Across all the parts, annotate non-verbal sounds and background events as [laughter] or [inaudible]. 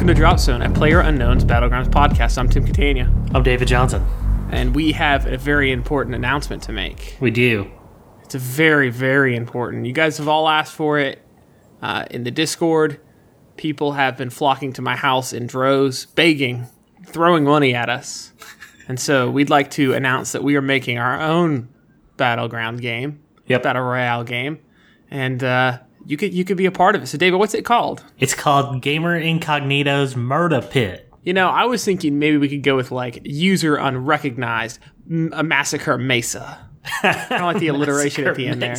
welcome to Drop Zone, a Player Unknown's Battlegrounds podcast. I'm Tim Catania, I'm David Johnson. and we have a very important announcement to make. We do. It's a very, very important. You guys have all asked for it uh, in the Discord. People have been flocking to my house in droves, begging, throwing money at us. And so we'd like to announce that we are making our own battleground game, Yep. battle royale game, and uh, you could you could be a part of it. So, David, what's it called? It's called Gamer Incognito's Murder Pit. You know, I was thinking maybe we could go with like user unrecognized a massacre mesa. [laughs] kind of like the alliteration at the end there.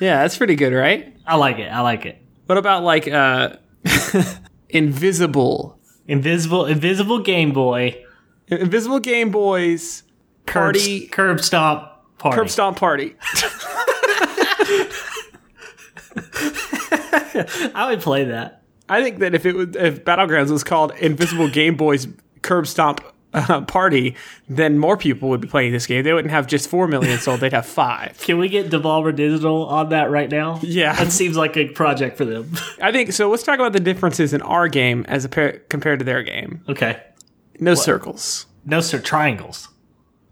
Yeah, that's pretty good, right? I like it. I like it. What about like uh [laughs] invisible Invisible Invisible Game Boy. invisible Game Boys Curb, Party- curb stomp party. curb stomp party? [laughs] I would play that. I think that if it was if Battlegrounds was called Invisible Game Boys Curb Stomp uh, Party, then more people would be playing this game. They wouldn't have just four million sold; they'd have five. Can we get Devolver Digital on that right now? Yeah. That seems like a project for them. [laughs] I think so. Let's talk about the differences in our game as a pair, compared to their game. okay. No circles. No, sir. Triangles.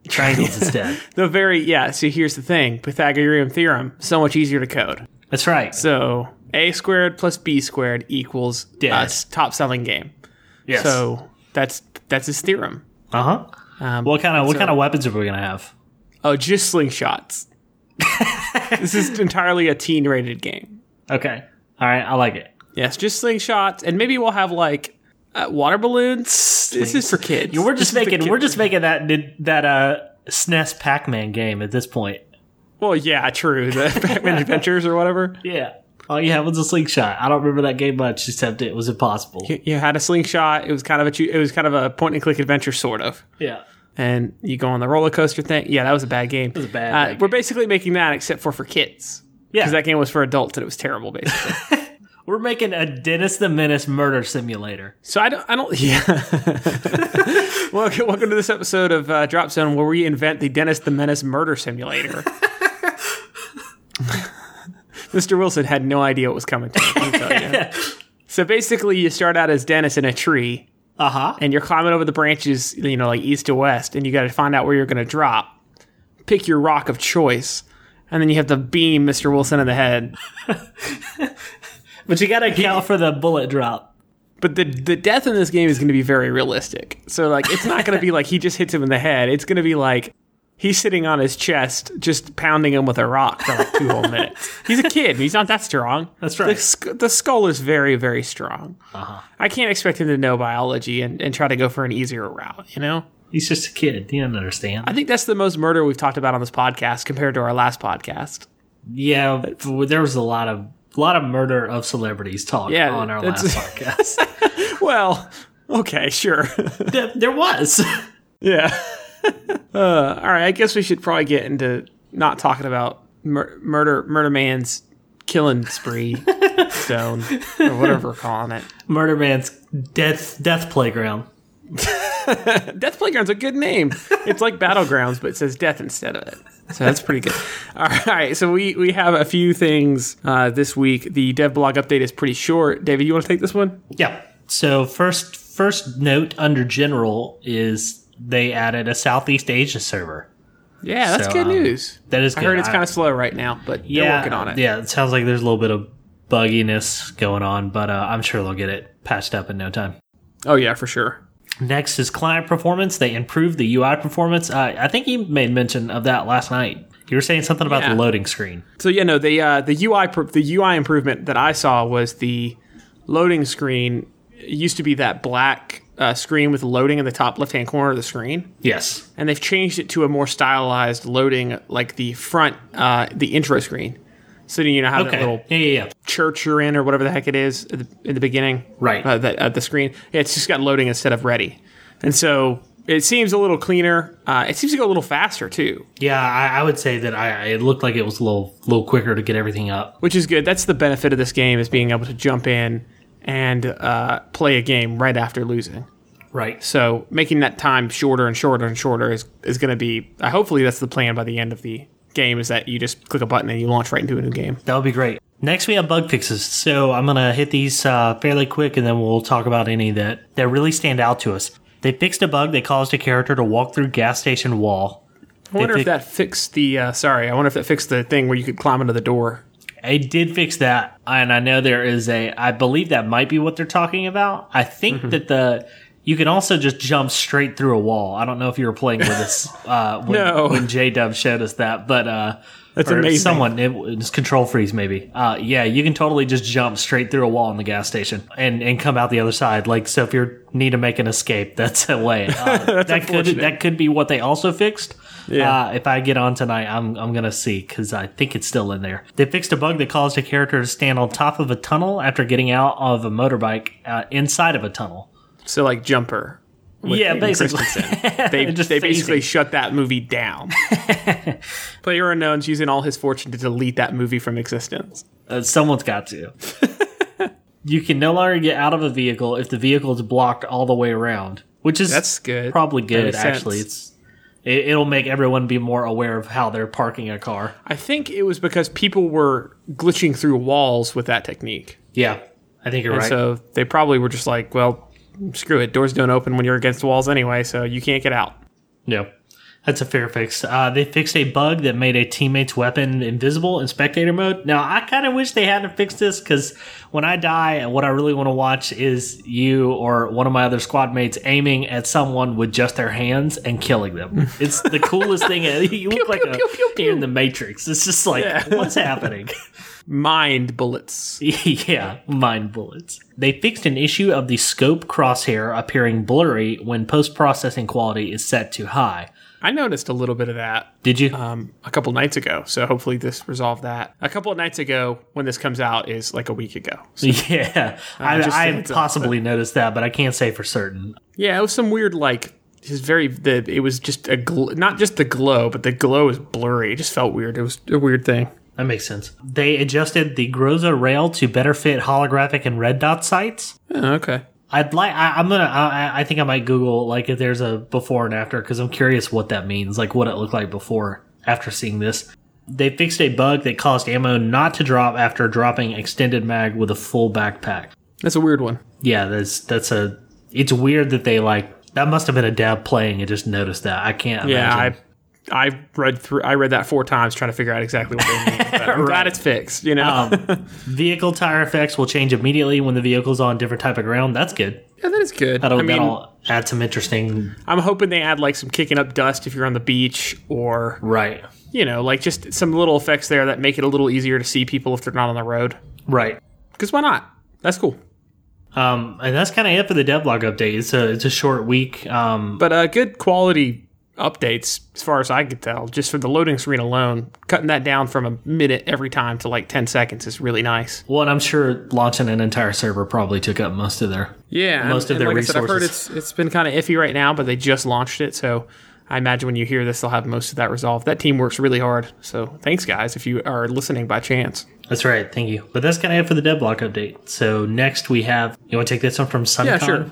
Triangles [laughs] instead. The very yeah. So here's the thing: Pythagorean theorem, so much easier to code. That's right. So a squared plus b squared equals Dead. uh, top selling game. Yes. So that's that's his theorem. uh huh. Um, What kind of what so- kind of weapons are we gonna have? Oh, just slingshots. [laughs] this is entirely a teen rated game. Okay. All right. I like it. Yes, just slingshots, and maybe we'll have like uh, water balloons. This is for kids. We're just is the making we're just making that that uh SNES Pac-Man game at this point. Well, yeah, true. The [laughs] Batman Adventures or whatever. Yeah. All you had was a slingshot. I don't remember that game much, except it was impossible. You- You had a slingshot. It was kind of a it was kind of a point and click adventure, sort of. Yeah. And you go on the roller coaster thing. Yeah, that was a bad game. It was a bad, Uh, bad we're basically making that, except for for kids. Yeah. because that game was for adults and it was terrible, basically. [laughs] We're making a Dennis the Menace murder simulator. so I don't, I don't, [laughs] yeah. welcome, welcome to this episode of uh, Drop Zone, where we invent the Dennis the Menace murder simulator. [laughs] Mr. Wilson had no idea what was coming to him. let me tell you. [laughs] so basically, you start out as Dennis in a tree, Uh huh. and you're climbing over the branches, you know, like east to west, and you got to find out where you're going to drop. Pick your rock of choice, and then you have to beam Mr. Wilson in the head. [laughs] But you got to account for the bullet drop. But the the death in this game is going to be very realistic. So like, it's not going to be like he just hits him in the head. It's going to be like he's sitting on his chest, just pounding him with a rock for like two whole [laughs] minutes. He's a kid. He's not that strong. That's right. The, the skull is very very strong. Uh-huh. I can't expect him to know biology and, and try to go for an easier route. You know. He's just a kid. He doesn't understand. I think that's the most murder we've talked about on this podcast compared to our last podcast. yeah, but there was a lot of a lot of murder of celebrities talk Yeah, on our last podcast. [laughs] Well, okay, sure. [laughs] there, there was. yeah. [laughs] uh, all right, I guess we should probably get into not talking about mur- murder, murder man's killing spree [laughs] stone or whatever we're calling it. Murder Man's death death playground. [laughs] Death Playground's a good name. It's like Battlegrounds, but it says death instead of it. So that's pretty good. All right, so we we have a few things uh, this week. The dev blog update is pretty short. David, you want to take this one? Yeah. So first first note under general is they added a Southeast Asia server. Yeah, that's So, good um, news. That is I heard it's kind of slow right now, but yeah, they're working on it. Yeah, it sounds like there's a little bit of bugginess going on, but uh, I'm sure they'll get it patched up in no time. Oh yeah, for sure. Next is client performance. They improved the UI performance. Uh, I think you made mention of that last night. You were saying something about Yeah. the loading screen. So yeah, no, the uh, the UI the UI improvement that I saw was the loading screen it used to be that black uh, screen with loading in the top left hand corner of the screen, Yes. and they've changed it to a more stylized loading, like the front uh, the intro screen. So you know how that little Yeah, yeah, yeah. church you're in or whatever the heck it is at the, in the beginning, Right. Uh, that at the screen, yeah, it's just got loading instead of ready, and so it seems a little cleaner. Uh, it seems to go a little faster too. Yeah, I, I would say that I, it looked like it was a little, little quicker to get everything up. which is good. That's the benefit of this game is being able to jump in and uh, play a game right after losing. Right. So making that time shorter and shorter and shorter is, is going to be. Uh, hopefully, that's the plan by the end of the game. Is that you just click a button and you launch right into a new game. That would be great. Next, we have bug fixes. So I'm gonna hit these uh, fairly quick, and then we'll talk about any that that really stand out to us. They fixed a bug that caused a character to walk through gas station wall. I wonder They if that fixed the. Uh, sorry, I wonder if that fixed the thing where you could climb into the door. I did fix that, and I know there is a. I believe that might be what they're talking about. I think Mm-hmm. that the you can also just jump straight through a wall. I don't know if you were playing with us [laughs] uh, when, No. when J Dub showed us that, but uh, That's amazing. Someone it was control freeze maybe. Uh, yeah, you can totally just jump straight through a wall in the gas station and and come out the other side. Like so, if you need to make an escape, [laughs] that's a way. Uh, [laughs] that could that could be what they also fixed. Yeah. Uh, if I get on tonight, I'm I'm gonna see because I think it's still in there. They fixed a bug that caused a character to stand on top of a tunnel after getting out of a motorbike uh, inside of a tunnel. So like Jumper. Yeah, Hayden basically. [laughs] They Just they basically shut that movie down. [laughs] Player Unknown's using all his fortune to delete that movie from existence. Uh, someone's got to. [laughs] you can no longer get out of a vehicle if the vehicle is blocked all the way around, which is That's good. Probably good actually. sense. It's it, it'll make everyone be more aware of how they're parking a car. I think it was because people were glitching through walls with that technique. Yeah, I think you're And right. so they probably were just like, well, screw it. Doors don't open when you're against the walls anyway, so you can't get out. Yeah, that's a fair fix. Uh, they fixed a bug that made a teammate's weapon invisible in spectator mode. Now, I kind of wish they hadn't fixed this because when I die, what I really want to watch is you or one of my other squad mates aiming at someone with just their hands and killing them. [laughs] It's the coolest thing. [laughs] You look like pew, a pew, pew, pew. in the Matrix. It's just like, what's happening? [laughs] Mind bullets. [laughs] yeah, mind bullets. They fixed an issue of the scope crosshair appearing blurry when post processing quality is set to high. I noticed a little bit of that Did you? um, a couple nights ago, so hopefully this resolved that. A couple of nights ago, when this comes out, is like a week ago. [laughs] So, Yeah, I, just I heads up, possibly noticed that, but I can't say for certain. yeah, it was some weird like. Just very the it was just a gl- not just the glow, but the glow is blurry. It just felt weird. It was a weird thing. That makes sense. They adjusted the Groza rail to better fit holographic and red dot sights. Oh, okay. I'd like. I, I'm gonna. I, I think I might Google like if there's a before and after because I'm curious what that means. Like what it looked like before after seeing this. They fixed a bug that caused ammo not to drop after dropping extended mag with a full backpack. That's a weird one. Yeah, that's that's a. It's weird that they like that must have been a dev playing and just noticed that. I can't. Yeah, imagine. I read through I read that four times trying to figure out exactly what they mean. [laughs] I'm glad it's fixed. You know. Um, vehicle tire effects will change immediately when the vehicle's on a different type of ground. That's good. yeah, that is good. That'll, I mean, that'll add some interesting. I'm hoping they add like some kicking up dust if you're on the beach, or Right. you know, like just some little effects there that make it a little easier to see people if they're not on the road. Right. Because why not? That's cool. Um, and that's kind of it for the devlog update. It's a it's a short week. Um, But uh, good quality updates, as far as I could tell, just for the loading screen alone. Cutting that down from a minute every time to like 10 seconds is really nice. well, and I'm sure launching an entire server probably took up most of their. Yeah, Most of and their like I said, I've heard resources. it's it's been kind of iffy right now, but they just launched it, so I imagine when you hear this, they'll have most of that resolved. That team works really hard, so thanks guys if you are listening by chance. That's right. Thank you. But that's kind of it for the devlog update. So next we have. You want to take this one from SunCon? Yeah, sure.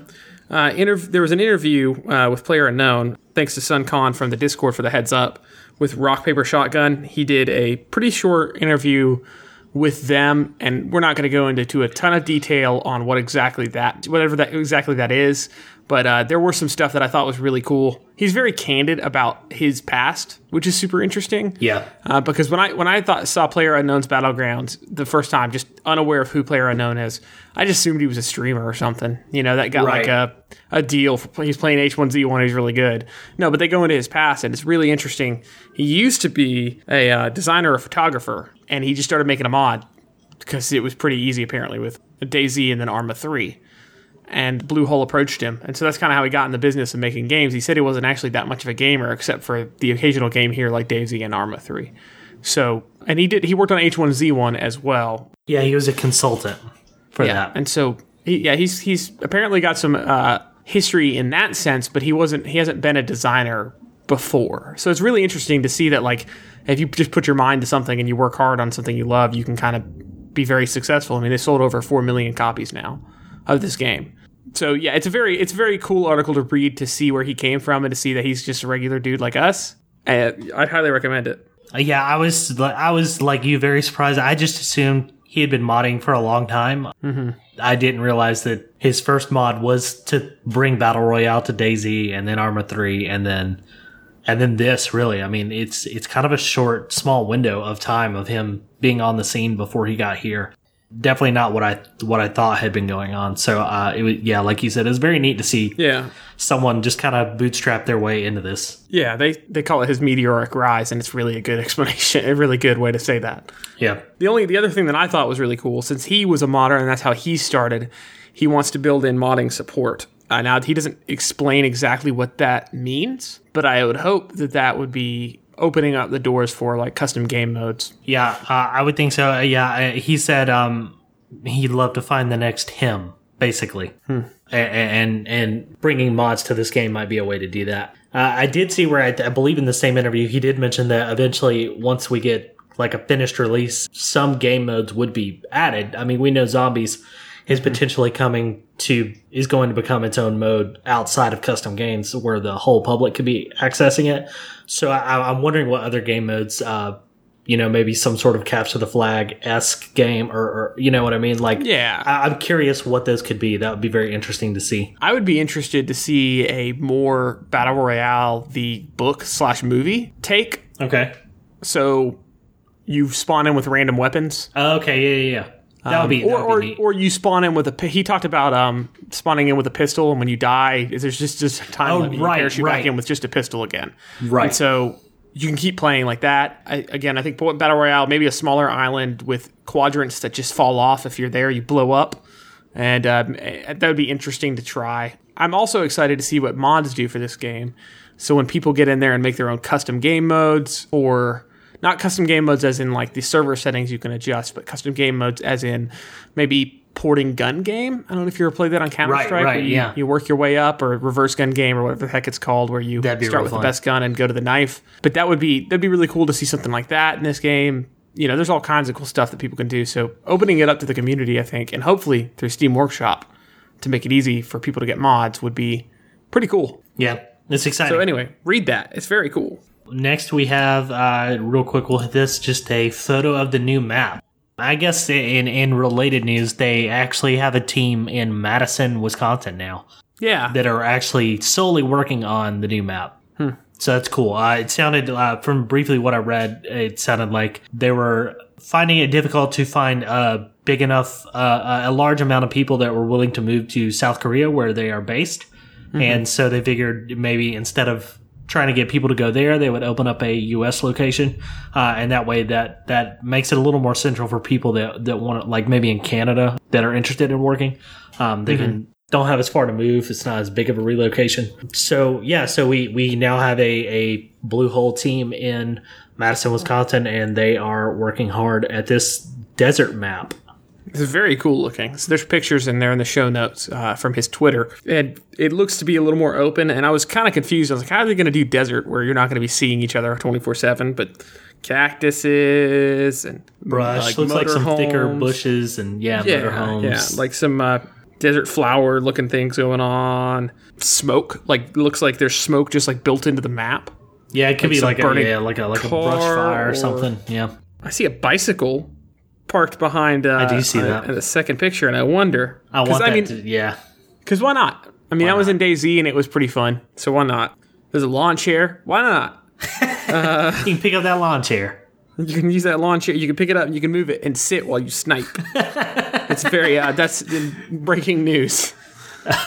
Uh, interv- there was an interview uh, with Player Unknown, thanks to SunCon from the Discord for the heads up, with Rock Paper Shotgun. He did a pretty short interview with them, and we're not going to go into to a ton of detail on what exactly that, whatever that exactly that is. But uh, there were some stuff that I thought was really cool. He's very candid about his past, which is super interesting. Yeah. Uh, because when I when I thought saw Player Unknown's Battlegrounds the first time, just unaware of who Player Unknown is, I just assumed he was a streamer or something. You know, that got like a a deal. For, he's playing H1Z1. He's really good. No, but they go into his past, and it's really interesting. He used to be a uh, designer or photographer, and he just started making a mod because it was pretty easy apparently with DayZ and then Arma Three. And Bluehole approached him, and so that's kind of how he got in the business of making games. He said he wasn't actually that much of a gamer, except for the occasional game here like DayZ and Arma Three. So, and he did. He worked on H1Z1 as well. Yeah, he was a consultant for Yeah, that. and so he, yeah, he's he's apparently got some uh, history in that sense, but he wasn't. He hasn't been a designer before. So it's really interesting to see that like if you just put your mind to something and you work hard on something you love, you can kind of be very successful. I mean, they sold over four million copies now of this game. So yeah, it's a very it's a very cool article to read to see where he came from and to see that he's just a regular dude like us. Uh, I'd highly recommend it. Uh, Yeah, I was I was like you, very surprised. I just assumed he had been modding for a long time. Mm-hmm. I didn't realize that his first mod was to bring Battle Royale to DayZ and then Arma 3 and then and then this really i mean it's it's kind of a short small window of time of him being on the scene before he got here definitely not what i what i thought had been going on so uh it was yeah like you said it was very neat to see Yeah. someone just kind of bootstrap their way into this Yeah, they, they call it his meteoric rise, and it's really a good [laughs] explanation, a really good way to say that. yeah The only the other thing that I thought was really cool, since he was a modder and that's how he started, he wants to build in modding support. Uh, now he doesn't explain exactly what that means, but I would hope that that would be opening up the doors for like custom game modes. yeah uh, i would think so. Uh, yeah uh, he said um he'd love to find the next him basically. A- and and bringing mods to this game might be a way to do that. Uh, i did see where I, I believe in the same interview he did mention that eventually once we get like a finished release some game modes would be added. I mean we know zombies is potentially coming to is going to become its own mode outside of custom games where the whole public could be accessing it so I, i'm wondering what other game modes uh you know, maybe some sort of capture the flag esque game, or, or you know what I mean? Like, Yeah. I, I'm curious what those could be. That would be very interesting to see. I would be interested to see a more battle royale the book slash movie take. Okay. So you spawn in with random weapons. Okay. Yeah. Yeah. yeah. That would be. Um, or, would or, be neat. or you spawn in with a. He talked about um, spawning in with a pistol, and when you die, is there's just just time Oh, limit. You right, parachute back in with just a pistol again. Right. And so you can keep playing like that. I, again, I think battle royale, maybe a smaller island with quadrants that just fall off. If you're there, you blow up, and um, eh, that would be interesting to try. I'm also excited to see what mods do for this game. So when people get in there and make their own custom game modes, or not custom game modes as in like the server settings you can adjust, but custom game modes as in maybe porting gun game. I don't know if you ever played that on Counter Strike. right, where you, yeah. you work your way up, or reverse gun game, or whatever the heck it's called, where you start real with fun. the best gun and go to the knife. But that would be that'd be really cool to see something like that in this game. You know, there's all kinds of cool stuff that people can do. So opening it up to the community, I think, and hopefully through Steam Workshop to make it easy for people to get mods would be pretty cool. yeah. It's exciting. So anyway, read that. It's very cool. Next, we have uh, real quick. We'll hit this just a photo of the new map. I guess in in related news, they actually have a team in Madison, Wisconsin now Yeah. that are actually solely working on the new map. Hmm. So that's cool. Uh, it sounded uh, from briefly what I read, it sounded like they were finding it difficult to find a big enough, uh, a large amount of people that were willing to move to South Korea where they are based, and so they figured maybe instead of trying to get people to go there, they would open up a U.S. location, uh, and that way that that makes it a little more central for people that that want to, like maybe in Canada that are interested in working. Um, they can don't have as far to move. It's not as big of a relocation. So yeah, so we we now have a a Bluehole team in Madison, Wisconsin, and they are working hard at this desert map. It's very cool looking. So there's pictures in there in the show notes uh, from his Twitter. And it looks to be a little more open. And I was kind of confused. I was like, how are they going to do desert where you're not going to be seeing each other 24 7? But cactuses and Brush looks like some thicker bushes and yeah, Yeah, motorhomes. yeah, like some uh, desert flower looking things going on. Smoke, like looks like there's smoke just like built into the map. yeah, it could be like a burning yeah, like a like a brush fire or or- something. Yeah, I see a bicycle parked behind. Uh, I do see that. in the second picture, and I wonder. I want that. I mean, to, yeah, Because why not? I mean, I was in DayZ and it was pretty fun. So why not? There's a lawn chair. Why not? [laughs] you can pick up that lawn chair. You can use that lawn chair. You can pick it up and you can move it and sit while you snipe. [laughs] it's very, uh, that's breaking news.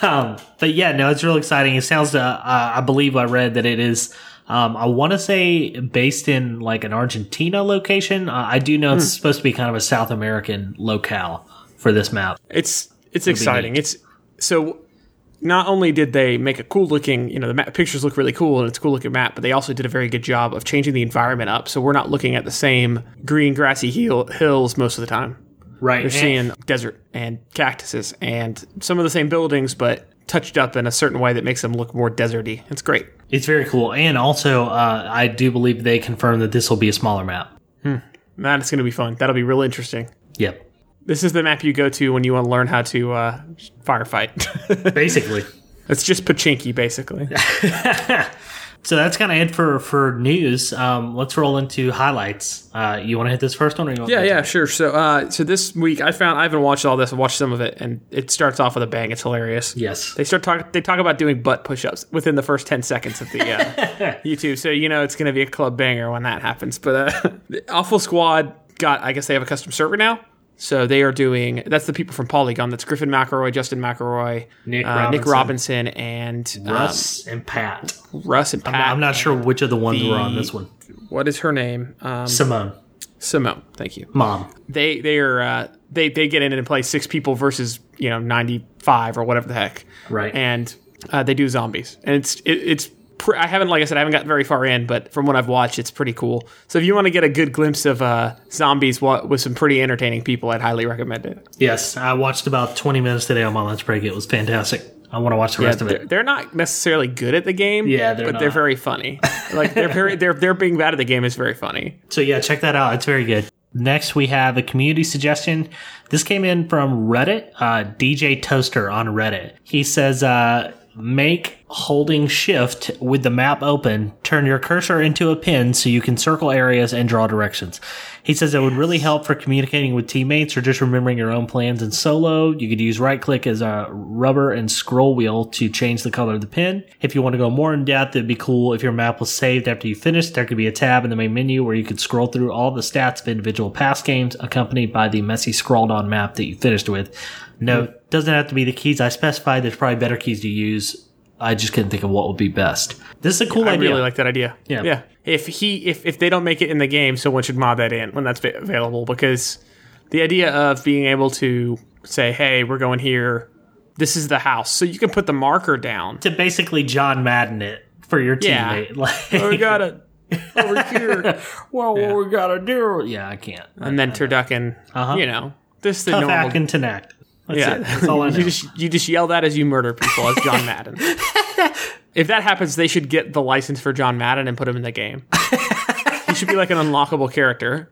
Um, but yeah, no, it's real exciting. It sounds, uh, uh, I believe I read that it is, um, I want to say based in like an Argentina location. Uh, I do know it's supposed to be kind of a South American locale for this map. It's, it's exciting. It's, so not only did they make a cool looking, you know, the map, pictures look really cool and it's a cool looking map, but they also did a very good job of changing the environment up. So we're not looking at the same green grassy hill, hills most of the time. Right. You're seeing desert and cactuses and some of the same buildings, but touched up in a certain way that makes them look more deserty. It's great. It's very cool. And also, uh, I do believe they confirmed that this will be a smaller map. Man, it's going to be fun. That'll be real interesting. Yep. This is the map you go to when you want to learn how to uh, firefight. [laughs] Basically. it's just Pochinki, basically. [laughs] So that's kind of it for for news. Um, let's roll into highlights. Uh, you want to hit this first one, or you want Yeah, to? yeah, sure. So, uh, so this week I found I haven't watched all this. I watched some of it, and it starts off with a bang. It's hilarious. Yes. They start talk. They talk about doing butt push-ups within the first ten seconds of the uh, [laughs] YouTube. So you know it's going to be a club banger when that happens. But uh, the [laughs] Awful Squad got. I guess they have a custom server now. So they are doing. That's the people from Polygon. That's Griffin McElroy, Justin McElroy, Nick uh, Nick Robinson. Robinson, and um, Russ and Pat. Russ and Pat. I'm not sure which of the ones were on this one. What is her name? Um, Simone, Simone. Thank you. mom. they they are uh, they they get in and play six people versus you know ninety five or whatever the heck, Right. And uh, they do zombies, and it's it, it's. Pr- I haven't, like I said, I haven't gotten very far in, but from what I've watched, it's pretty cool. So if you want to get a good glimpse of uh, zombies with some pretty entertaining people, I'd highly recommend it. Yes, I watched about 20 minutes today on my lunch break. It was fantastic. I want to watch the rest of it. they're not necessarily good at the game, Yeah, they're but they're very funny. like they're very they're they're being bad at the game is very funny. So yeah, check that out. It's very good. Next, we have a community suggestion. This came in from Reddit, uh, DJ Toaster on Reddit. He says, uh, make holding shift with the map open, turn your cursor into a pin so you can circle areas and draw directions. He says it would really help for communicating with teammates or just remembering your own plans in solo. You could use right click as a rubber and scroll wheel to change the color of the pin. If you want to go more in depth, it'd be cool if your map was saved after you finished. There could be a tab in the main menu where you could scroll through all the stats of individual past games accompanied by the messy scrolled on map that you finished with. Note, doesn't have to be the keys I specified. There's probably better keys to use. I just couldn't think of what would be best. This is a cool idea. I really like that idea. Yeah. yeah. If he if if they don't make it in the game, someone should mod that in when that's available because the idea of being able to say, "Hey, we're going here. This is the house," so you can put the marker down. to basically John Madden it for your Yeah. teammate. [laughs] Like, Oh, we got it [laughs] over here, well, what we gotta do? Yeah, I can't. and then turducken. Uh-huh. You know, this the Tough normal. act and. That's yeah, it. That's [laughs] all I know. you just you just yell that as you murder people as John [laughs] Madden. if that happens, they should get the license for John Madden and put him in the game. he should be like an unlockable character.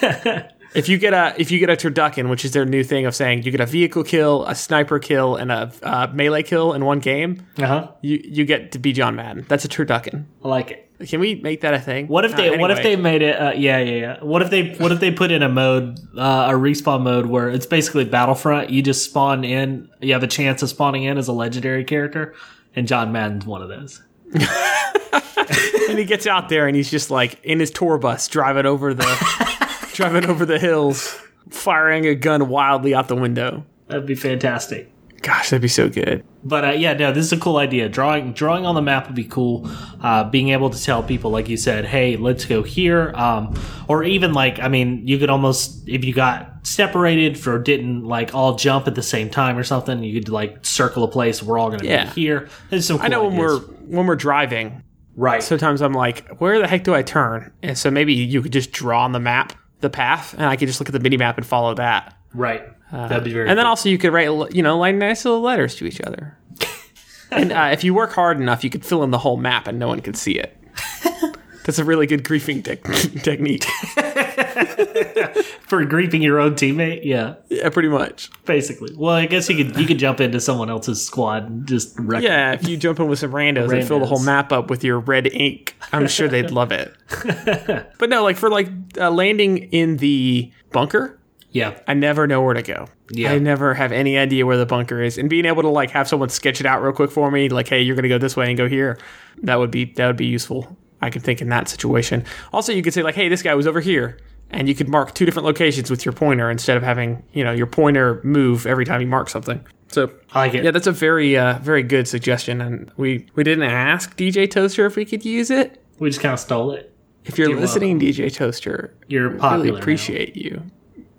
[laughs] If you get a if you get a turducken, which is their new thing of saying you get a vehicle kill, a sniper kill, and a uh, melee kill in one game, uh-huh. you you get to be John Madden. That's a turducken. I like it. Can we make that a thing? What if Uh, they? What if they made it? Uh, yeah, yeah, yeah. What if they? What if they put in a mode, uh, a respawn mode where it's basically Battlefront. You just spawn in. You have a chance of spawning in as a legendary character, and John Madden's one of those. [laughs] and he gets out there and he's just like in his tour bus driving over the [laughs] driving over the hills, firing a gun wildly out the window. That'd be fantastic. Gosh, that'd be so good. But uh, yeah, no, this is a cool idea. Drawing drawing on the map would be cool. Uh, being able to tell people, like you said, hey, let's go here. Um, or even like, I mean, you could almost if you got separated or didn't like all jump at the same time or something, you could like circle a place. We're all going to Yeah. be here. There's some. Cool I know when we're when we're driving, right. sometimes I'm like, where the heck do I turn? And so maybe you could just draw on the map the path, and I could just look at the mini map and follow that. Right. That'd be very. And then cool. also you could write, you know, like nice little letters to each other. [laughs] and uh, if you work hard enough, you could fill in the whole map and no one could see it. [laughs] That's a really good griefing tech [laughs] technique. for griefing your own teammate, yeah, yeah, pretty much. basically. Well, I guess you could you could jump into someone else's squad and just wreck. Yeah, if you jump in with some randos, and fill the whole map up with your red ink, I'm sure they'd love it. but no, like for like uh, landing in the bunker, Yeah. I never know where to go. Yeah. I never have any idea where the bunker is, and being able to like have someone sketch it out real quick for me, like, hey, you're gonna go this way and go here. That would be that would be useful. I can think in that situation. Also, you could say like, hey, this guy was over here, and you could mark two different locations with your pointer instead of having you know your pointer move every time you mark something. So I like it. yeah, that's a very uh, very good suggestion, and we we didn't ask DJ Toaster if we could use it. We just kind of stole it. If you're You're listening, DJ Toaster, You're really popular. now. appreciate you.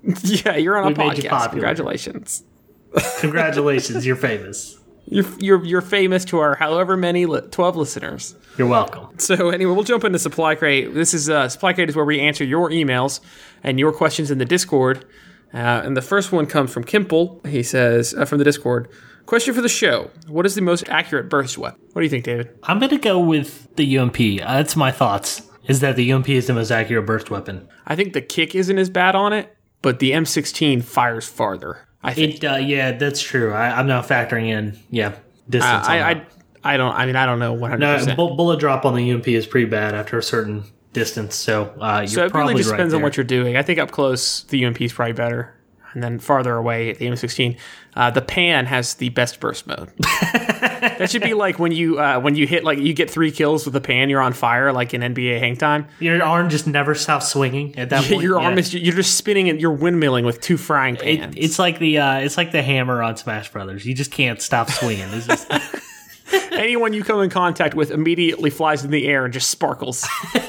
[laughs] yeah, you're on a We you podcast. Congratulations. [laughs] Congratulations, you're famous. You're, you're you're famous to our however many li- twelve listeners. You're welcome. So anyway, we'll jump into Supply Crate. This is uh, Supply Crate is where we answer your emails and your questions in the Discord. Uh, and the first one comes from Kimple. He says uh, from the Discord. Question for the show: What is the most accurate burst weapon? What do you think, David? I'm gonna go with the UMP. Uh, that's my thoughts. Is that the UMP is the most accurate burst weapon? I think the kick isn't as bad on it, but the M16 fires farther. I think. It, uh, yeah, that's true. I, I'm not factoring in, yeah, distance. Uh, on I. I don't. I mean, I don't know one hundred No, percent. bu- bullet drop on the UMP is pretty bad after a certain distance. So uh, you're So it probably really just right depends on what you're doing. I think up close, the UMP is probably better, and then farther away at the M16, uh, the pan has the best burst mode. [laughs] that should be like when you uh, when you hit like you get three kills with a pan, you're on fire like in NBA hang time. Your arm just never stops swinging at that [laughs] point. Your arm yeah. is you're just spinning and you're windmilling with two frying It, pans. it's like the uh, it's like the hammer on Smash Brothers. You just can't stop swinging. [laughs] Anyone you come in contact with immediately flies in the air and just sparkles. [laughs]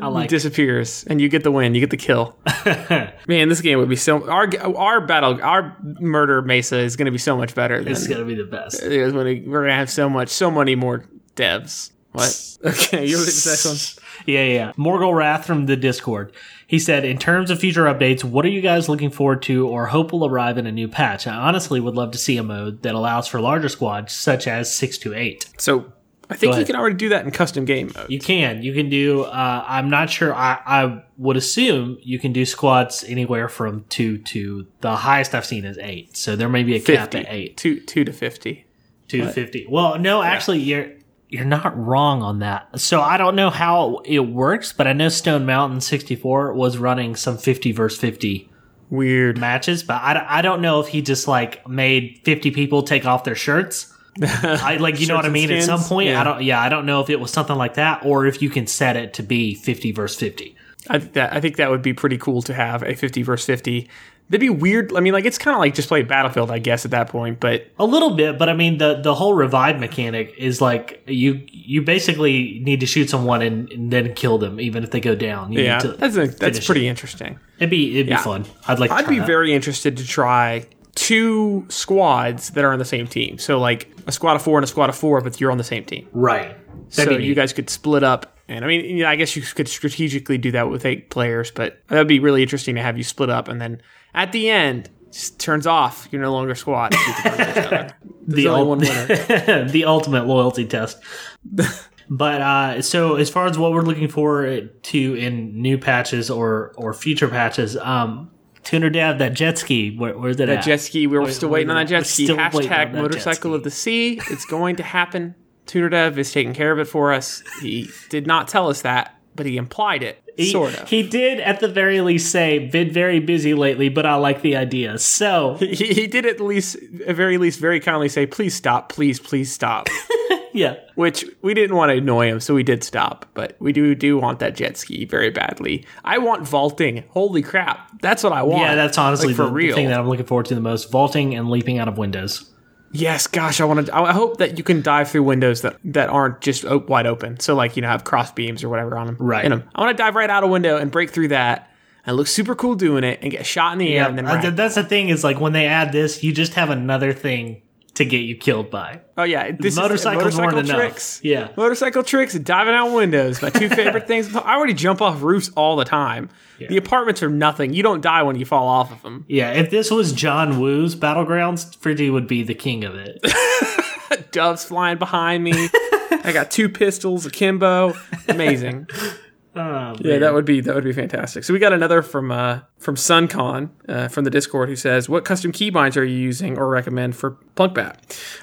I like. disappears and you get the win, you get the kill. [laughs] Man, this game would be so our our battle our murder mesa is going to be so much better than It's gonna be the best. it is when we- we're going to have so much so many more devs. What? [laughs] Okay, you're the next one. Yeah, yeah. Morgul Wrath from the Discord. He said, in terms of future updates, what are you guys looking forward to or hope will arrive in a new patch? I honestly would love to see a mode that allows for larger squads, such as six to eight. So I think you can already do that in custom game mode. You can. You can do. Uh, I'm not sure. I, I would assume you can do squats anywhere from two to the highest I've seen is eight. So there may be a cap Fifty at eight, two two to fifty. two to fifty. Well, no, actually, you're you're not wrong on that. So I don't know how it works, but I know Stone Mountain 64 was running some 50 versus 50 Weird. matches, but I, I don't know if he just like made 50 people take off their shirts. I like you know what I mean. At some point, Yeah. I don't. Yeah, I don't know if it was something like that, or if you can set it to be 50 versus 50. I think that I think that would be pretty cool to have a fifty versus fifty. That'd be weird. I mean, like it's kind of like just play Battlefield, I guess, at that point. But A little bit, but I mean the the whole revive mechanic is like you you basically need to shoot someone and, and then kill them, even if they go down. You yeah, need to that's a, that's pretty interesting. It'd be it'd be Yeah. fun. I'd like. To I'd be that. very interested to try two squads that are on the same team. So like a squad of four and a squad of four, but you're on the same team. right. so That'd be you neat. guys could split up. And I mean, you know, I guess you could strategically do that with eight players, but that'd be really interesting to have you split up, and then at the end, just turns off. You're no longer squad. You get to burn each other. There's the only ul- one winner. [laughs] the ultimate loyalty test. [laughs] but uh, so as far as what we're looking forward to in new patches or or future patches, um, Tuner Dev that jet ski, where, where's it at? Jet ski. We're Wait, still waiting on that jet ski. still waiting on Hashtag motorcycle ski. of the sea. It's going to happen. Tuner Dev is taking care of it for us. He did not tell us that, but he implied it. He, sort of. he did at the very least say, "Been very busy lately, but I like the idea." So [laughs] He, he did at least, at very least, very kindly say, "Please stop, please, please stop." [laughs] yeah, Which we didn't want to annoy him, so we did stop. But we do do want that jet ski very badly. I want vaulting. Holy crap, that's what I want. yeah, that's honestly Like, for the, the real. thing that I'm looking forward to the most: vaulting and leaping out of windows. Yes, gosh, I want to. I hope that you can dive through windows that that aren't just o- wide open. So like you know have cross beams or whatever on them. Right. In them. I want to dive right out a window and break through that and look super cool doing it and get shot in the air and then Uh, that's the thing is like when they add this, you just have another thing to get you killed by. Oh yeah, this Motorcycles is motorcycle enough. tricks. Yeah. motorcycle tricks, and diving out windows. My two favorite things. [laughs] I already jump off roofs all the time. The apartments are nothing. You don't die when you fall off of them. Yeah, if this was John Woo's Battlegrounds, Friggy would be the king of it. [laughs] Doves flying behind me. [laughs] I got two pistols, akimbo. Amazing. Oh, Yeah, that would be that would be fantastic. So we got another from uh, from SunCon uh, from the Discord who says, "What custom keybinds are you using or recommend for Plunkbat?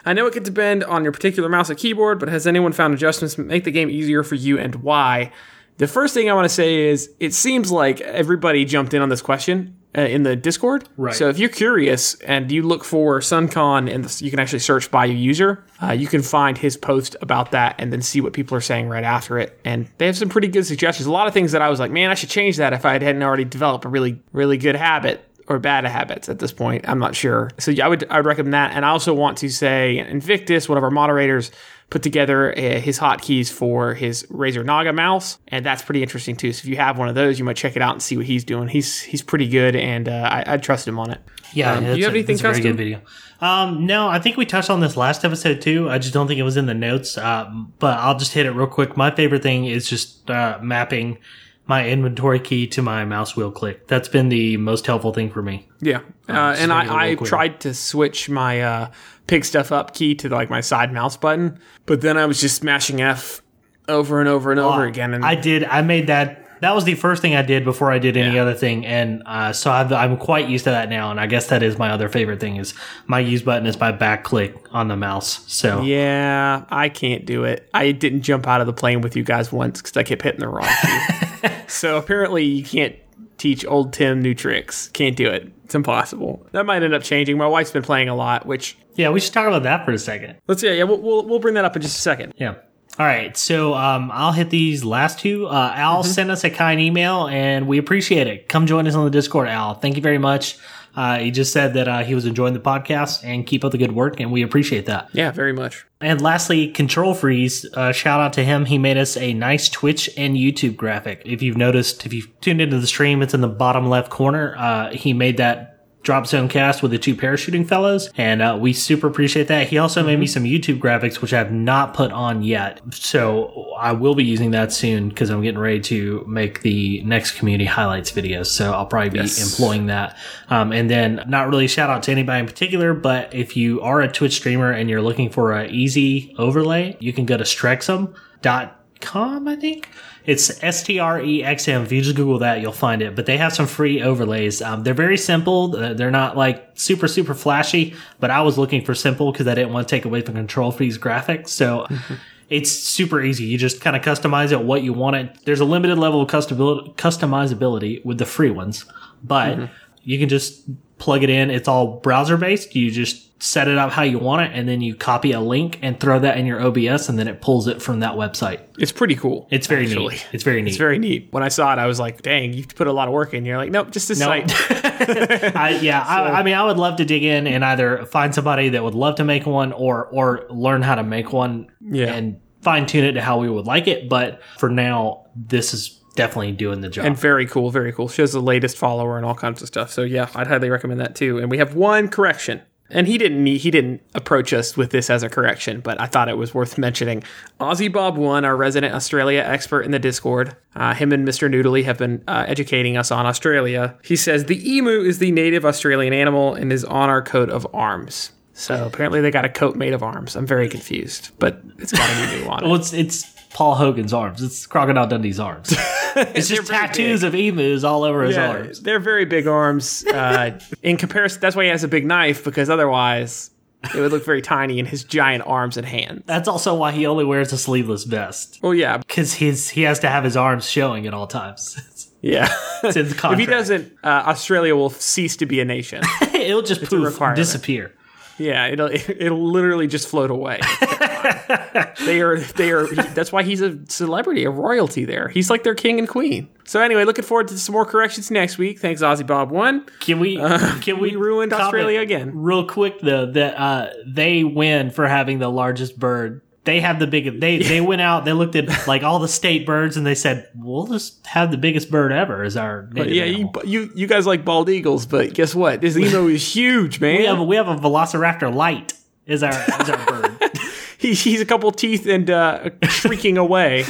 I know it could depend on your particular mouse and keyboard, but has anyone found adjustments that make the game easier for you and why?" The first thing I want to say is, it seems like everybody jumped in on this question uh, in the Discord. Right. So if you're curious and you look for SunCon and the, you can actually search by your user, uh, you can find his post about that and then see what people are saying right after it. And they have some pretty good suggestions. A lot of things that I was like, man, I should change that if I hadn't already developed a really, really good habit or bad habits at this point. I'm not sure. So yeah, I would I would recommend that. And I also want to say Invictus, one of our moderators, put together uh, his hotkeys for his Razer Naga mouse, and that's pretty interesting too. So if you have one of those, you might check it out and see what he's doing. He's he's pretty good, and uh, I, I trust him on it. Yeah, Um, do you have a- anything that's a very custom? good video. Um, no, I think we touched on this last episode too. I just don't think it was in the notes. Um, but I'll just hit it real quick. My favorite thing is just uh, mapping my inventory key to my mouse wheel click. That's been the most helpful thing for me. Yeah, uh, and I, I, I little quicker. tried to switch my uh, pick stuff up key to like my side mouse button, but then I was just smashing F over and over and over again. And I did. I made that. That was the first thing I did before I did any Yeah. other thing, and uh, so I've, I'm quite used to that now. And I guess that is my other favorite thing is my use button is my back click on the mouse. So Yeah, I can't do it. I didn't jump out of the plane with you guys once because I kept hitting the wrong key. [laughs] so apparently you can't teach old Tim new tricks. Can't do it. It's impossible. That might end up changing. My wife's been playing a lot, which yeah, we should talk about that for a second. let's see. Yeah, we'll, we'll we'll bring that up in just a second. Yeah. All right. So um, I'll hit these last two. Uh, Al sent us a kind email, and we appreciate it. Come join us on the Discord, Al. Thank you very much. Uh, he just said that uh, he was enjoying the podcast and keep up the good work, and we appreciate that. Yeah, very much. And lastly, Control Freeze, uh, shout out to him. He made us a nice Twitch and YouTube graphic. If you've noticed, if you've tuned into the stream, it's in the bottom left corner. Uh, he made that drop zone cast with the two parachuting fellows, and uh, we super appreciate that. He also made me some YouTube graphics, which I have not put on yet. So I will be using that soon because I'm getting ready to make the next community highlights videos. So I'll probably be Yes. employing that. Um, and then not really shout out to anybody in particular, but if you are a Twitch streamer and you're looking for an easy overlay, you can go to strexum.com, I think. It's S T R E X M. If you just Google that, you'll find it. But they have some free overlays. Um, they're very simple. Uh, They're not like super, super flashy, but I was looking for simple because I didn't want to take away from Control Freeze graphics. So it's super easy. You just kind of customize it what you want it. There's a limited level of customizability with the free ones, but you can just plug it in. It's all browser based. You just set it up how you want it, and then you copy a link and throw that in your OBS, and then it pulls it from that website. It's pretty cool. It's very actually. neat. It's very neat. It's very neat. When I saw it, I was like, "Dang, you put a lot of work in." You're like, "Nope, just this No. site." [laughs] [laughs] I, yeah, I, I mean, I would love to dig in and either find somebody that would love to make one, or or learn how to make one, Yeah. and fine tune it to how we would like it. But for now, this is definitely doing the job. And very cool, very cool. Shows the latest follower and all kinds of stuff. So yeah, I'd highly recommend that too. And we have one correction. And he didn't need, he didn't approach us with this as a correction, but I thought it was worth mentioning. Aussie Bob One, our resident Australia expert in the Discord, uh, him and Mr. Noodley have been uh, educating us on Australia. He says the emu is the native Australian animal and is on our coat of arms. So apparently they got a coat made of arms. I'm very confused, but it's got a new [laughs] on it. well, it's it's Paul Hogan's arms. It's Crocodile Dundee's arms. [laughs] It's just tattoos of emus all over his Yeah, arms. They're very big arms. Uh, in comparison, that's why he has a big knife because otherwise it would look very tiny in his giant arms and hands. That's also why he only wears a sleeveless vest Well, yeah, because his he has to have his arms showing at all times. [laughs] yeah. It's in the if he doesn't, uh, Australia will cease to be a nation. [laughs] It'll just poof, disappear. Yeah, it'll [laughs] it'll literally just float away. [laughs] they are they are. That's why he's a celebrity, a royalty. There, he's like their king and queen. So anyway, looking forward to some more corrections next week. Thanks, Aussie Bob One. Can we? can we, we [laughs] ruined Australia again. Real quick though, that uh, they win for having the largest bird. They have the biggest. They they went out. They looked at like all the state birds, and they said, "We'll just have the biggest bird ever as our Yeah, you, you you guys like bald eagles, but guess what? This emo is huge, man. we have we have a Velociraptor light Is our as our bird. [laughs] he, he's a couple teeth and uh, shrieking away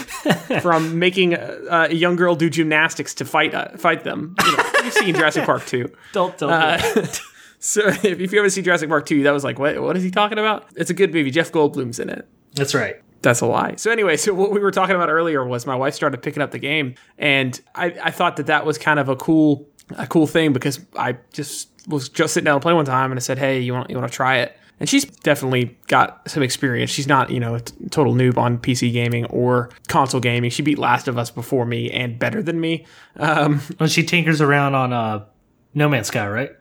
from making a, a young girl do gymnastics to fight uh, fight them. You know, you've seen Jurassic Park 2. [laughs] Don't don't. Uh, [laughs] so if, if you haven't seen Jurassic Park 2, that was like, what, what is he talking about? It's a good movie. Jeff Goldblum's in it. That's right. That's a lie. So anyway, [laughs] so what we were talking about earlier was my wife started picking up the game, and I, I thought that that was kind of a cool a cool thing because I just was just sitting down to play one time, and I said, "Hey, you want you want to try it?" And she's definitely got some experience. She's not you know a t- total noob on PC gaming or console gaming. She beat Last of Us before me and better than me. Um, When she tinkers around on uh, No Man's Sky, right?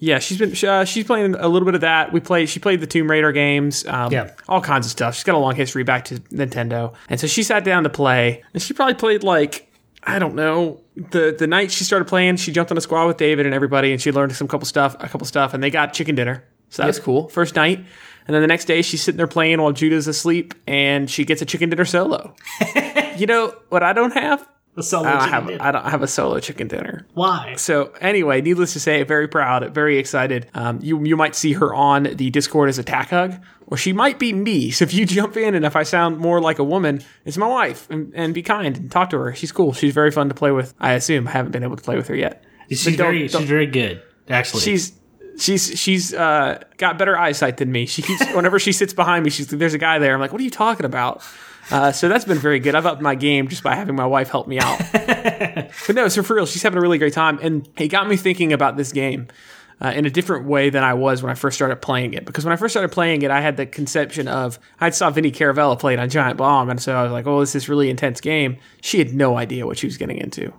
Yeah, she's been uh, she's playing a little bit of that. We play she played the Tomb Raider games, um, Yeah. all kinds of stuff. She's got a long history back to Nintendo, and so she sat down to play, and she probably played like I don't know the the night she started playing. She jumped on a squad with David and everybody, and she learned some couple stuff, a couple stuff, and they got chicken dinner. So that was cool. First night, and then the next day she's sitting there playing while Judah's asleep, and she gets a chicken dinner solo. [laughs] you know what I don't have? The solo I don't have dinner. I don't have a solo chicken dinner. Why? So anyway, needless to say, very proud, very excited. Um, you you might see her on the Discord as a tack hug, or she might be me. So if you [laughs] jump in and if I sound more like a woman, it's my wife. And, and be kind and talk to her. She's cool. She's very fun to play with. I assume I haven't been able to play with her yet. She's don't- very don't- she's very good. Actually, She's she's she's uh, got better eyesight than me. She keeps whenever she sits behind me, she's there's a guy there. I'm like, what are you talking about? Uh, so that's been very good. I've upped my game just by having my wife help me out. [laughs] but no, so for real, she's having a really great time, and it got me thinking about this game. Uh, in a different way than I was when I first started playing it. Because when I first started playing it, I had the conception of I saw Vinny Caravella play it on Giant Bomb, and so I was like, "Oh, this is really intense game." She had no idea what she was getting into.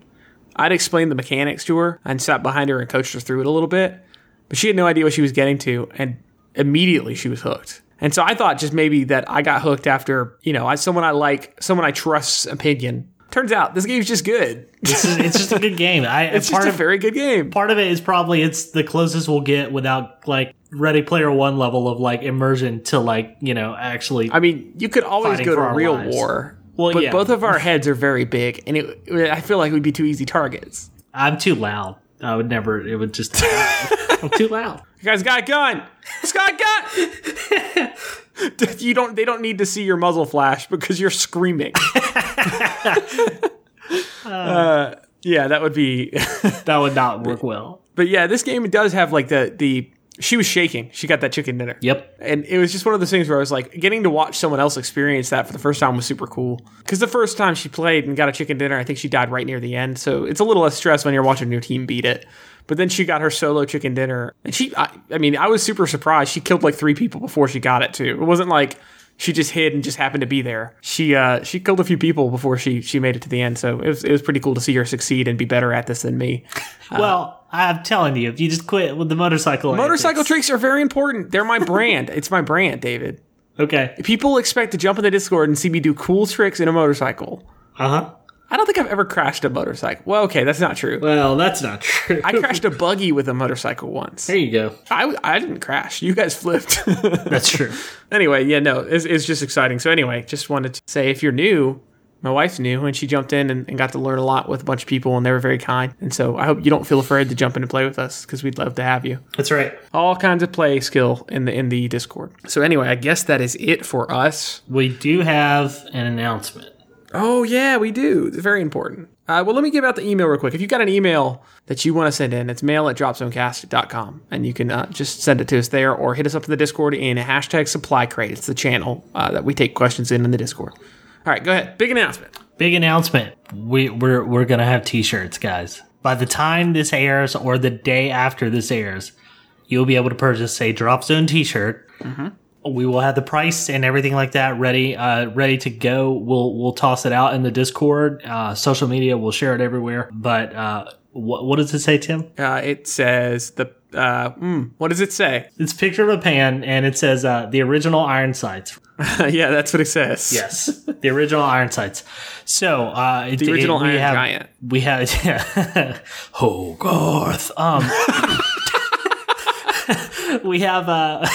I'd explained the mechanics to her and sat behind her and coached her through it a little bit, but she had no idea what she was getting to, and immediately she was hooked. And so I thought just maybe that I got hooked after, you know, I, someone I like, someone I trust's opinion. Turns out this game's just good. It's just, it's just a good game. I, [laughs] It's part just a of very good game. part of it is probably it's the closest we'll get without like Ready Player One level of like immersion to like you know actually. I mean, you could always go to real lives. war. Well, but yeah. both of our [laughs] heads are very big, and it, I feel like we'd be two easy targets. I'm too loud. I would never. It would just. [laughs] I'm too loud. You guys got a gun. This guy got. a gun. [laughs] you don't. They don't need to see your muzzle flash because you're screaming. [laughs] uh, yeah, that would be. That would not work well. but yeah, this game does have like the the. She was shaking. She got that chicken dinner. Yep. And it was just one of those things where I was like, getting to watch someone else experience that for the first time was super cool. Because the first time she played and got a chicken dinner, I think she died right near the end. So it's a little less stress when you're watching your team beat it. But then she got her solo chicken dinner, and she, I, I mean, I was super surprised. She killed like three people before she got it too. It wasn't like she just hid and just happened to be there. She, uh, she killed a few people before she she made it to the end. So it was it was pretty cool to see her succeed and be better at this than me. [laughs] well, I'm telling you, if you just quit with the motorcycle, Motorcycle antics- tricks are very important. They're my brand. [laughs] it's my brand, David. Okay. People expect to jump in the Discord and see me do cool tricks in a motorcycle. Uh huh. I don't think I've ever crashed a motorcycle. Well, okay, that's not true. Well, that's not true. I crashed a buggy with a motorcycle once. there you go. I, I didn't crash. You guys flipped. [laughs] That's true. anyway, yeah, no, it's, it's just exciting. So anyway, just wanted to say if you're new, my wife's new and she jumped in and, and got to learn a lot with a bunch of people and they were very kind. And so I hope you don't feel afraid to jump in and play with us because we'd love to have you. That's right. All kinds of play skill in the in the Discord. So anyway, I guess that is it for us. We do have an announcement. Oh yeah, we do. It's very important. Uh, well, let me give out the email real quick. If you've got an email that you want to send in, it's mail at dropzonecast.com. And you can uh, just send it to us there or hit us up in the Discord in hashtag supply crate. It's the channel uh, that we take questions in in the Discord. All right, go ahead. Big announcement. Big announcement. We, we're we're gonna have T-shirts, guys. By the time this airs, or the day after this airs, you'll be able to purchase a Drop Zone T-shirt. We will have the price and everything like that ready, uh, ready to go. We'll we'll toss it out in the Discord, uh, social media. We'll share it everywhere. But uh, what what does it say, Tim? Uh, it says the. Uh, mm, what does it say? It's a picture of a pan, and it says uh, the original iron sights. [laughs] yeah, that's what it says. Yes, the original iron sights. So uh, The original we Iron have, Giant. We have [laughs] Hogarth. [laughs] Um, we have uh,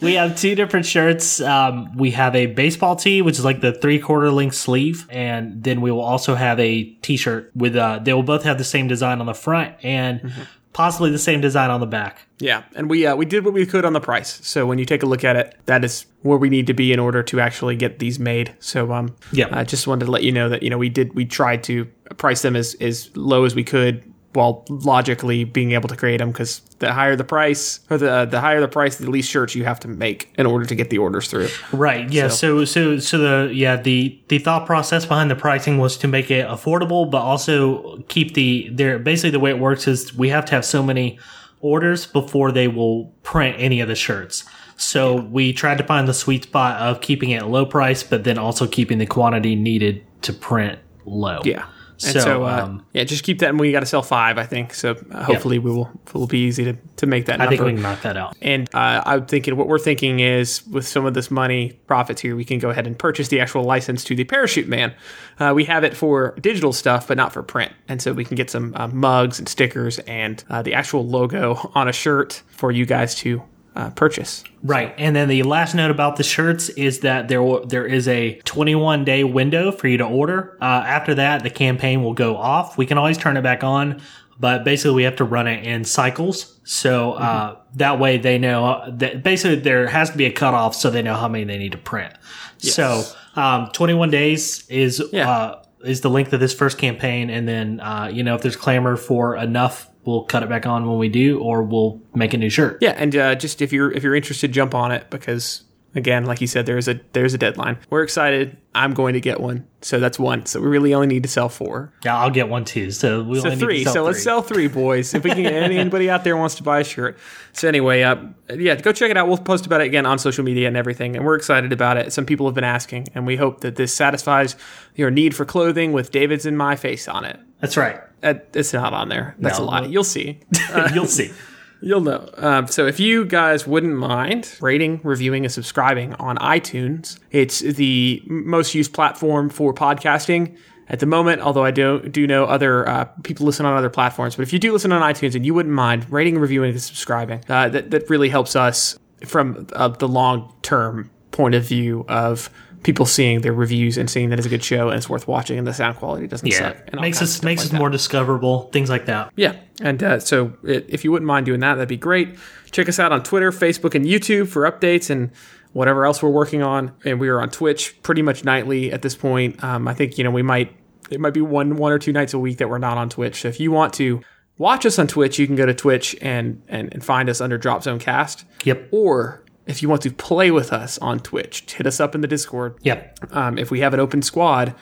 we have two different shirts. Um, we have a baseball tee, which is like the three quarter length sleeve, and then we will also have a t shirt with. Uh, they will both have the same design on the front and. Mm-hmm. Possibly the same design on the back. Yeah, and we uh, we did what we could on the price. So when you take a look at it, that is where we need to be in order to actually get these made. So um, Yep. I just wanted to let you know that you know we did we tried to price them as as low as we could while logically being able to create them because the higher the price or the the higher the price, the least shirts you have to make in order to get the orders through. Right. Yeah. So, so, so the yeah the the thought process behind the pricing was to make it affordable, but also keep the there. Basically, the way it works is we have to have so many orders before they will print any of the shirts. So we tried to find the sweet spot of keeping it low price, but then also keeping the quantity needed to print low. Yeah. And So, so, uh, um, yeah, just keep that, and we got to sell five, I think. So uh, hopefully, we will it will be easy to, to make that I number. think we can knock that out. And uh, I'm thinking what we're thinking is with some of this money profits here, we can go ahead and purchase the actual license to the Parachute Man. Uh, we have it for digital stuff, but not for print. And so we can get some uh, mugs and stickers and uh, the actual logo on a shirt for you guys to uh, purchase. Right, and then the last note about the shirts is that there will, there is a 21 day window for you to order. Uh, after that, the campaign will go off. We can always turn it back on, but basically we have to run it in cycles. So uh, that way they know that basically there has to be a cutoff, so they know how many they need to print. So um, 21 days is Yeah. uh, is the length of this first campaign, and then uh, you know if there's clamor for enough. We'll cut it back on when we do, or we'll make a new shirt. Yeah, and uh, just if you're if you're interested, jump on it because Again, like you said, there's a there's a deadline. We're excited. I'm going to get one, so that's one. So we really only need to sell four. Yeah, I'll get one too. So we So three. So let's sell three, boys. If we can, [laughs] anybody out there wants to buy a shirt. So anyway, uh, yeah, go check it out. We'll post about it again on social media and everything, and we're excited about it. Some people have been asking, and we hope that this satisfies your need for clothing with David's and my face on it. That's right. It's not on there. That's No. a lie. You'll see. [laughs] You'll see. You'll know. Um, so if you guys wouldn't mind rating, reviewing, and subscribing on iTunes, it's the most used platform for podcasting at the moment. Although I do do know other uh, people listen on other platforms, but if you do listen on iTunes and you wouldn't mind rating, reviewing, and subscribing, uh, that that really helps us from uh, the long term point of view of people seeing their reviews and seeing that it's a good show and it's worth watching and the sound quality doesn't Yeah, suck. And all makes us makes like us that. more discoverable. Things like that. Yeah, and uh, so it, if you wouldn't mind doing that, that'd be great. Check us out on Twitter, Facebook, and YouTube for updates and whatever else we're working on. And we are on Twitch pretty much nightly at this point. Um, I think you know we might it might be one one or two nights a week that we're not on Twitch. So if you want to watch us on Twitch, you can go to Twitch and and, and find us under Drop Zone Cast. Yep. Or if you want to play with us on Twitch, hit us up in the Discord Yep. um, if we have an open squad,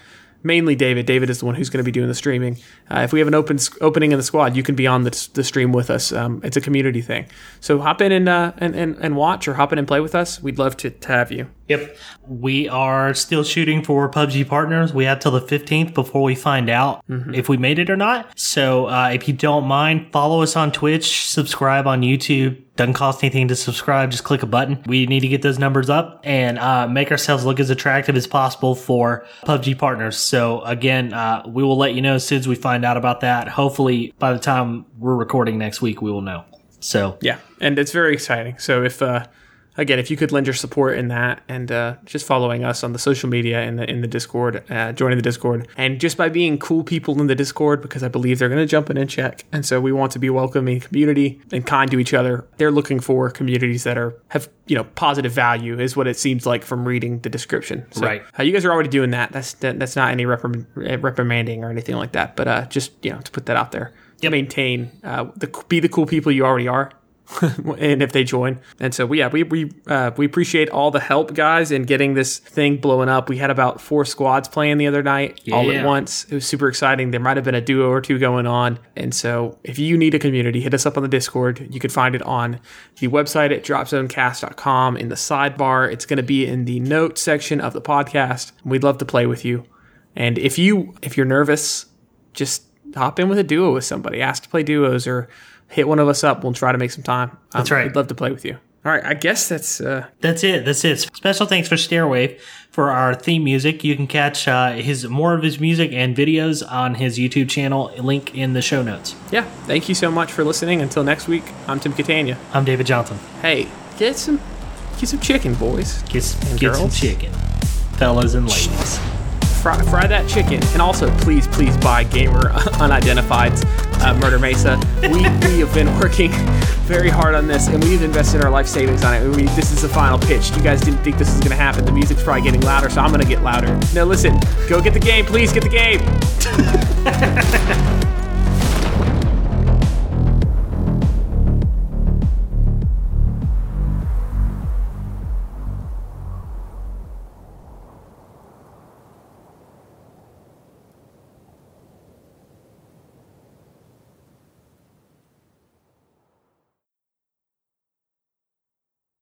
mainly David. David is the one who's going to be doing the streaming. Uh, if we have an open opening in the squad, you can be on the, the stream with us. Um, it's a community thing. So hop in and, uh, and, and and watch or hop in and play with us. We'd love to, to have you. Yep. We are still shooting for PUBG partners. We have till the 15th before we find out if we made it or not. So uh, if you don't mind, follow us on Twitch, subscribe on YouTube. Doesn't cost anything to subscribe. Just click a button. We need to get those numbers up and uh, make ourselves look as attractive as possible for PUBG partners. So again, uh, we will let you know as soon as we find out about that. Hopefully by the time we're recording next week, we will know. So Yeah, and it's very exciting. So if uh, again, if you could lend your support in that and uh, just following us on the social media and the in the Discord, uh, joining the Discord, and just by being cool people in the Discord, because I believe they're going to jump in and check, and so we want to be welcoming community and kind to each other. They're looking for communities that are have you know positive value, is what it seems like from reading the description. So, Right. uh, you guys are already doing that. That's that, that's not any reprim- uh, reprimanding or anything like that, but uh, just you know to put that out there. Maintain uh, the be the cool people you already are. [laughs] and if they join. And so, yeah, we we uh, we appreciate all the help, guys, in getting this thing blowing up. We had about four squads playing the other night, all at once. It was super exciting. There might have been a duo or two going on. And so, if you need a community, hit us up on the Discord. You can find it on the website at dropzonecast.com in the sidebar. It's going to be in the notes section of the podcast. We'd love to play with you. And if you if you're nervous, just hop in with a duo with somebody. Ask to play duos or hit one of us up. We'll try to make some time. Um, That's right. We'd love to play with you. All right. I guess that's uh, That's it. That's it. Special thanks for Stairwave for our theme music. You can catch uh, his more of his music and videos on his YouTube channel. Link in the show notes. yeah. Thank you so much for listening. Until next week, I'm Tim Catania. I'm David Johnson. Hey, get some get some chicken, boys. Get, get some chicken, fellas and ladies. Fry, fry that chicken, and also please, please buy Gamer [laughs] Unidentified uh, Murder Mesa. We we have been working [laughs] very hard on this, and we've invested our life savings on it. We, this is the final pitch. You guys didn't think this was going to happen. The music's probably getting louder, so I'm going to get louder. Now, listen, go get the game, please. Get the game. [laughs]